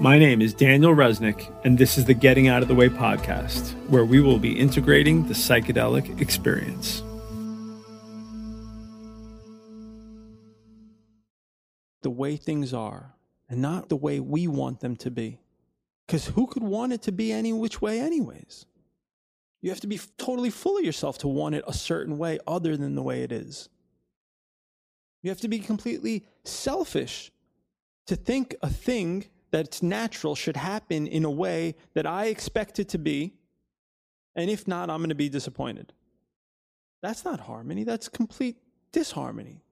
My name is Daniel Reznik, and this is the Getting Out of the Way podcast, where we will be integrating the psychedelic experience. The way things are, and not the way we want them to be. Because who could want it to be any which way, anyways? You have to be totally full of yourself to want it a certain way other than the way it is. You have to be completely selfish to think a thing that's natural should happen in a way that I expect it to be. And if not, I'm going to be disappointed. That's not harmony, that's complete disharmony.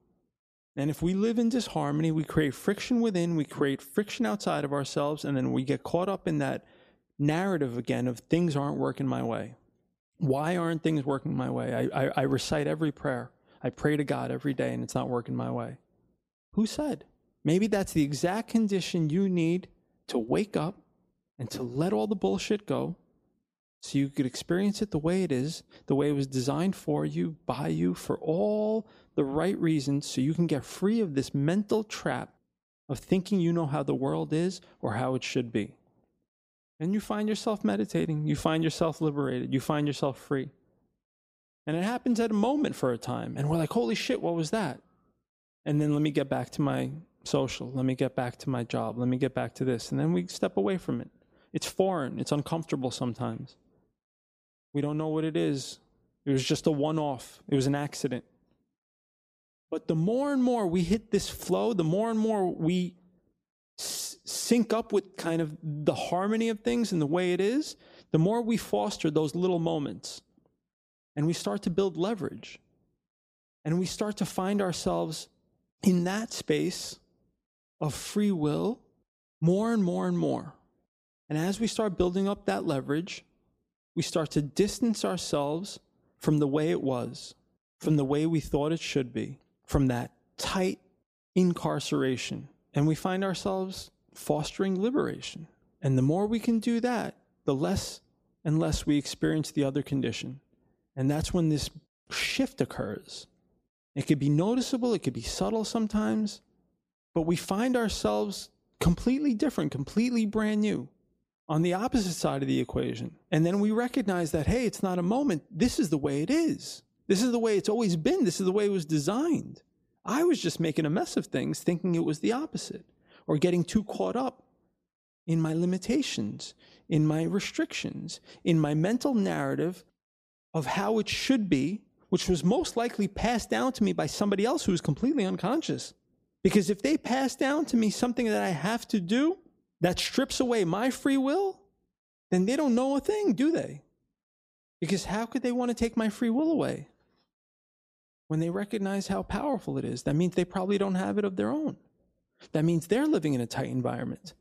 And if we live in disharmony, we create friction within, we create friction outside of ourselves, and then we get caught up in that narrative again of things aren't working my way. Why aren't things working my way? I, I, I recite every prayer. I pray to God every day and it's not working my way. Who said? Maybe that's the exact condition you need to wake up and to let all the bullshit go so you could experience it the way it is, the way it was designed for you, by you, for all the right reasons, so you can get free of this mental trap of thinking you know how the world is or how it should be. And you find yourself meditating, you find yourself liberated, you find yourself free. And it happens at a moment for a time. And we're like, holy shit, what was that? And then let me get back to my social. Let me get back to my job. Let me get back to this. And then we step away from it. It's foreign, it's uncomfortable sometimes. We don't know what it is. It was just a one off, it was an accident. But the more and more we hit this flow, the more and more we s- sync up with kind of the harmony of things and the way it is, the more we foster those little moments and we start to build leverage. And we start to find ourselves in that space of free will more and more and more. And as we start building up that leverage, we start to distance ourselves from the way it was, from the way we thought it should be, from that tight incarceration. And we find ourselves fostering liberation. And the more we can do that, the less and less we experience the other condition. And that's when this shift occurs. It could be noticeable, it could be subtle sometimes, but we find ourselves completely different, completely brand new on the opposite side of the equation. And then we recognize that, hey, it's not a moment. This is the way it is. This is the way it's always been. This is the way it was designed. I was just making a mess of things, thinking it was the opposite, or getting too caught up in my limitations, in my restrictions, in my mental narrative of how it should be, which was most likely passed down to me by somebody else who was completely unconscious. Because if they pass down to me something that I have to do that strips away my free will, then they don't know a thing, do they? Because how could they want to take my free will away? When they recognize how powerful it is, that means they probably don't have it of their own. That means they're living in a tight environment.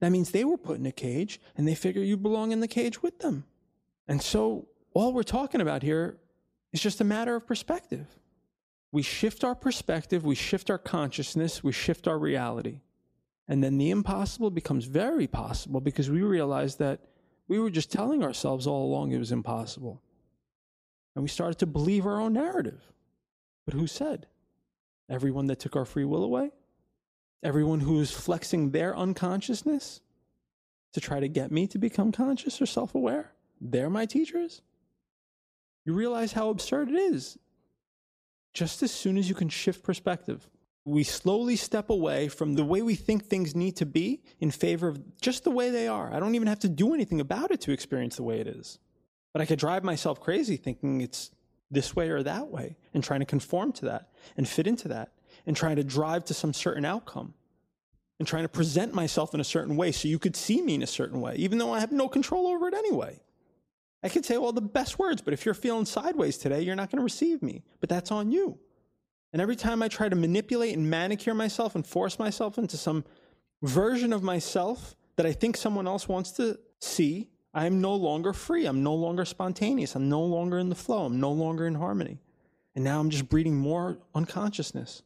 That means they were put in a cage and they figure you belong in the cage with them. And so all we're talking about here is just a matter of perspective. We shift our perspective, we shift our consciousness, we shift our reality. And then the impossible becomes very possible because we realize that we were just telling ourselves all along it was impossible. And we started to believe our own narrative. But who said? Everyone that took our free will away? Everyone who was flexing their unconsciousness to try to get me to become conscious or self aware? They're my teachers? you realize how absurd it is. Just as soon as you can shift perspective, we slowly step away from the way we think things need to be in favor of just the way they are. I don't even have to do anything about it to experience the way it is. But I could drive myself crazy thinking it's this way or that way and trying to conform to that and fit into that and trying to drive to some certain outcome and trying to present myself in a certain way so you could see me in a certain way, even though I have no control over it anyway. I could say all the best words, but if you're feeling sideways today, you're not going to receive me. But that's on you. And every time I try to manipulate and manicure myself and force myself into some version of myself that I think someone else wants to see, I'm no longer free. I'm no longer spontaneous. I'm no longer in the flow. I'm no longer in harmony. And now I'm just breeding more unconsciousness.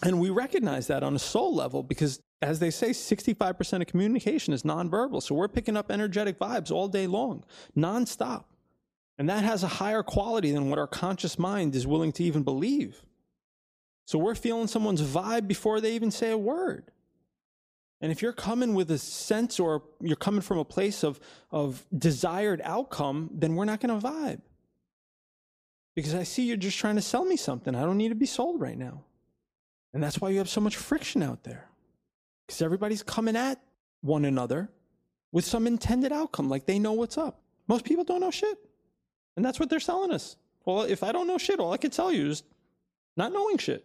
And we recognize that on a soul level because, as they say, 65% of communication is nonverbal. So we're picking up energetic vibes all day long, nonstop. And that has a higher quality than what our conscious mind is willing to even believe. So we're feeling someone's vibe before they even say a word. And if you're coming with a sense or you're coming from a place of, of desired outcome, then we're not going to vibe. Because I see you're just trying to sell me something. I don't need to be sold right now. And that's why you have so much friction out there. Because everybody's coming at one another with some intended outcome, like they know what's up. Most people don't know shit. And that's what they're selling us. Well, if I don't know shit, all I could tell you is not knowing shit.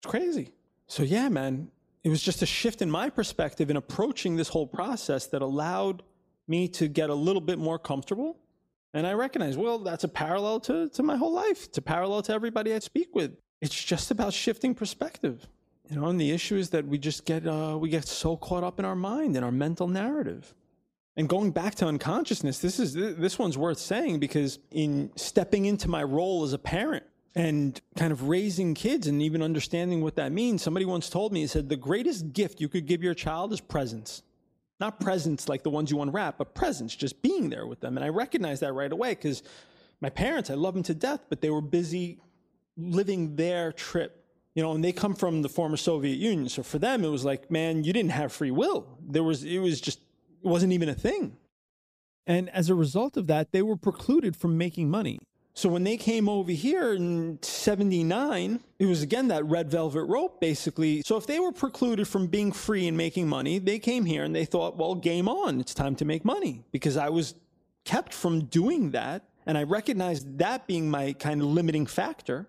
It's crazy. So, yeah, man, it was just a shift in my perspective in approaching this whole process that allowed me to get a little bit more comfortable. And I recognize, well, that's a parallel to, to my whole life. It's a parallel to everybody I speak with. It's just about shifting perspective. You know, and the issue is that we just get uh, we get so caught up in our mind and our mental narrative. And going back to unconsciousness, this is this one's worth saying because in stepping into my role as a parent, and kind of raising kids and even understanding what that means. Somebody once told me, he said, the greatest gift you could give your child is presence. Not presents like the ones you unwrap, but presence, just being there with them. And I recognized that right away because my parents, I love them to death, but they were busy living their trip. You know, and they come from the former Soviet Union. So for them, it was like, man, you didn't have free will. There was, it was just, it wasn't even a thing. And as a result of that, they were precluded from making money. So when they came over here in 79, it was again that red velvet rope, basically. So if they were precluded from being free and making money, they came here and they thought, well, game on. It's time to make money because I was kept from doing that. And I recognized that being my kind of limiting factor.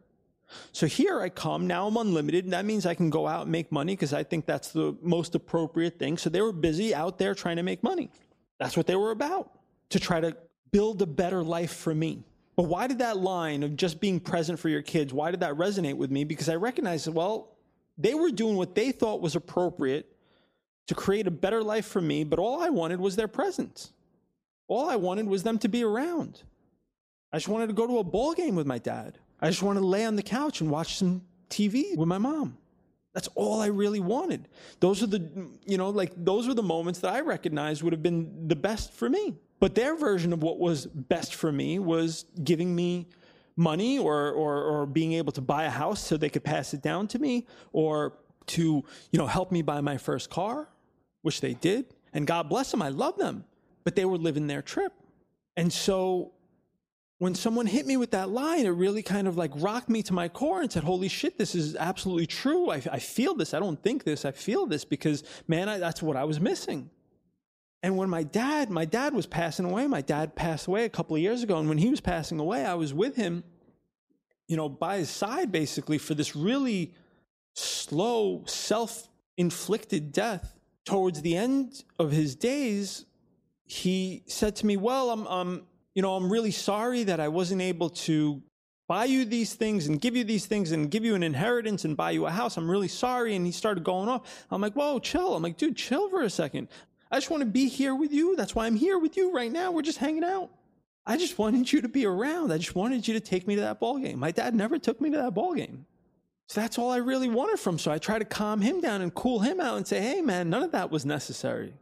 So here I come, now I'm unlimited, and that means I can go out and make money because I think that's the most appropriate thing. So they were busy out there trying to make money. That's what they were about, to try to build a better life for me. But why did that line of just being present for your kids, why did that resonate with me? Because I recognized, well, they were doing what they thought was appropriate to create a better life for me, but all I wanted was their presence. All I wanted was them to be around. I just wanted to go to a ball game with my dad. I just wanted to lay on the couch and watch some TV with my mom. That's all I really wanted. Those are the, you know, like those were the moments that I recognized would have been the best for me. But their version of what was best for me was giving me money or, or, or being able to buy a house so they could pass it down to me or to, you know, help me buy my first car, which they did. And God bless them, I love them. But they were living their trip. And so when someone hit me with that line, it really kind of like rocked me to my core and said, Holy shit, this is absolutely true. I, I feel this. I don't think this. I feel this because, man, I, that's what I was missing. And when my dad, my dad was passing away, my dad passed away a couple of years ago. And when he was passing away, I was with him, you know, by his side basically for this really slow, self inflicted death. Towards the end of his days, he said to me, Well, I'm, I'm, you know, I'm really sorry that I wasn't able to buy you these things and give you these things and give you an inheritance and buy you a house. I'm really sorry. And he started going off. I'm like, whoa, chill. I'm like, dude, chill for a second. I just want to be here with you. That's why I'm here with you right now. We're just hanging out. I just wanted you to be around. I just wanted you to take me to that ball game. My dad never took me to that ball game. So that's all I really wanted from. So I try to calm him down and cool him out and say, "Hey man, none of that was necessary."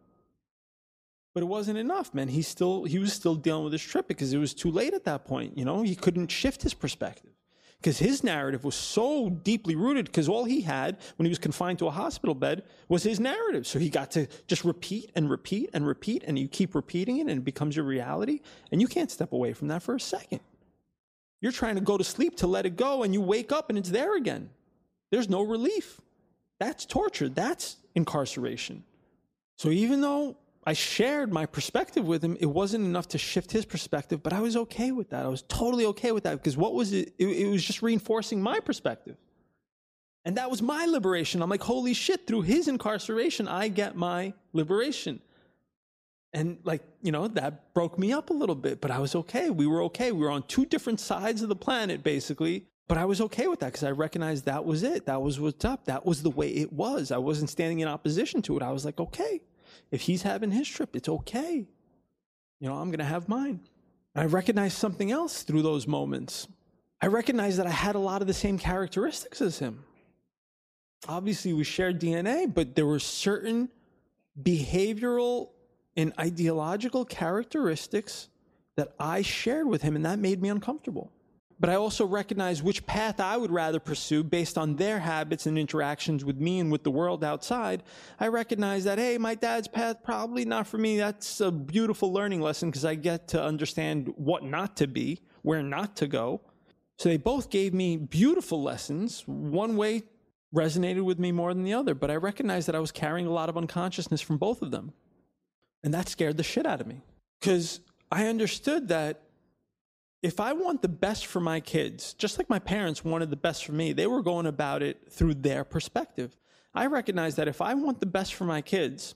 But it wasn't enough, man. He still he was still dealing with his trip because it was too late at that point, you know? He couldn't shift his perspective because his narrative was so deeply rooted because all he had when he was confined to a hospital bed was his narrative. So he got to just repeat and repeat and repeat, and you keep repeating it, and it becomes your reality. And you can't step away from that for a second. You're trying to go to sleep to let it go, and you wake up and it's there again. There's no relief. That's torture. That's incarceration. So even though I shared my perspective with him. It wasn't enough to shift his perspective, but I was okay with that. I was totally okay with that because what was it? It, it was just reinforcing my perspective. And that was my liberation. I'm like, holy shit, through his incarceration, I get my liberation. And like, you know, that broke me up a little bit, but I was okay. We were okay. We were on two different sides of the planet, basically. But I was okay with that because I recognized that was it. That was what's up. That was the way it was. I wasn't standing in opposition to it. I was like, okay. If he's having his trip, it's okay. You know, I'm going to have mine. And I recognized something else through those moments. I recognized that I had a lot of the same characteristics as him. Obviously, we shared DNA, but there were certain behavioral and ideological characteristics that I shared with him, and that made me uncomfortable. But I also recognize which path I would rather pursue based on their habits and interactions with me and with the world outside. I recognize that, hey, my dad's path probably not for me. That's a beautiful learning lesson because I get to understand what not to be, where not to go. So they both gave me beautiful lessons. One way resonated with me more than the other, but I recognized that I was carrying a lot of unconsciousness from both of them. And that scared the shit out of me because I understood that if I want the best for my kids, just like my parents wanted the best for me, they were going about it through their perspective. I recognize that if I want the best for my kids,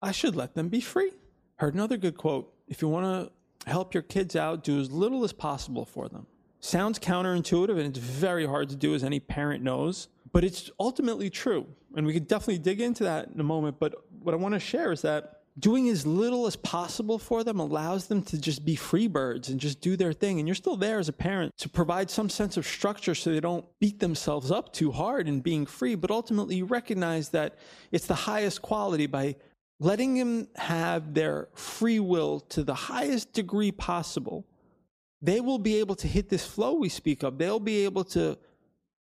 I should let them be free. Heard another good quote if you want to help your kids out, do as little as possible for them. Sounds counterintuitive and it's very hard to do, as any parent knows, but it's ultimately true. And we could definitely dig into that in a moment. But what I want to share is that doing as little as possible for them allows them to just be free birds and just do their thing. And you're still there as a parent to provide some sense of structure so they don't beat themselves up too hard in being free. But ultimately, you recognize that it's the highest quality by letting them have their free will to the highest degree possible. They will be able to hit this flow we speak of. They'll be able to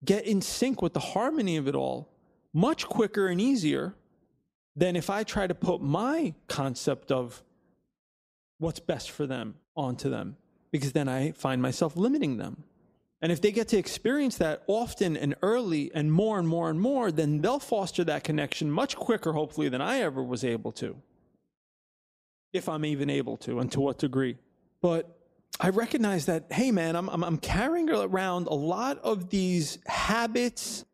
get in sync with the harmony of it all much quicker and easier than if I try to put my concept of what's best for them onto them, because then I find myself limiting them. And if they get to experience that often and early and more and more and more, then they'll foster that connection much quicker, hopefully, than I ever was able to. If I'm even able to, and to what degree. But I recognize that, hey, man, I'm, I'm, I'm carrying around a lot of these habits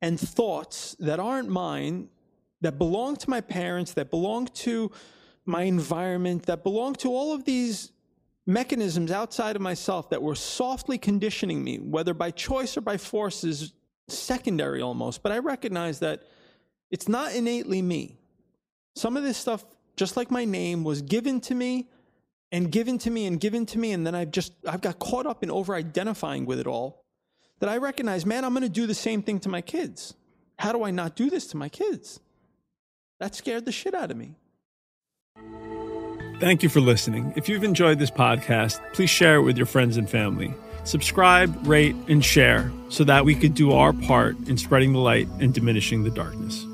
and thoughts that aren't mine that belong to my parents, that belong to my environment, that belong to all of these mechanisms outside of myself that were softly conditioning me, whether by choice or by force, is secondary almost. But I recognize that it's not innately me. Some of this stuff, just like my name, was given to me and given to me and given to me, and then I've just I've got caught up in over identifying with it all. That I recognize, man, I'm going to do the same thing to my kids. How do I not do this to my kids? That scared the shit out of me. Thank you for listening. If you've enjoyed this podcast, please share it with your friends and family. Subscribe, rate, and share so that we could do our part in spreading the light and diminishing the darkness.